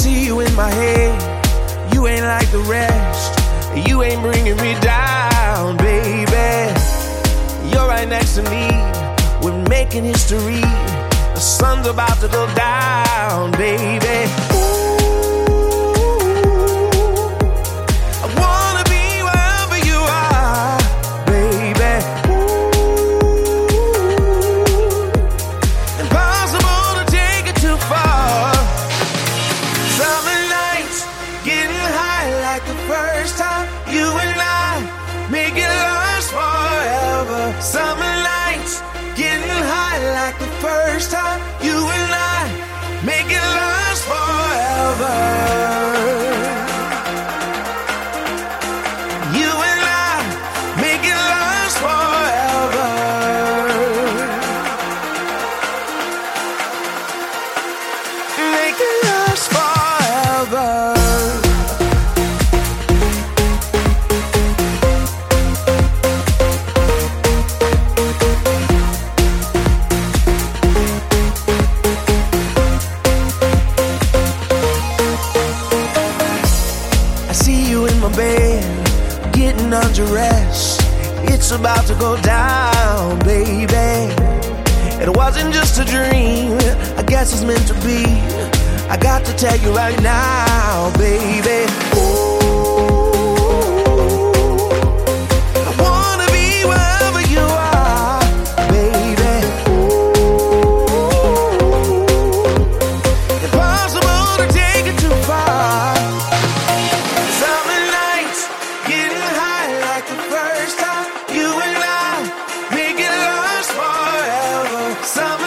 See you in my head. You ain't like the rest. You ain't bringing me down, baby. You're right next to me. We're making history. The sun's about to go down, like the first time. You and I make it last forever. Summer nights, getting high like the first time. You getting undressed. It's about to go down, baby. It wasn't just a dream, I guess it's meant to be. I got to tell you right now, forever.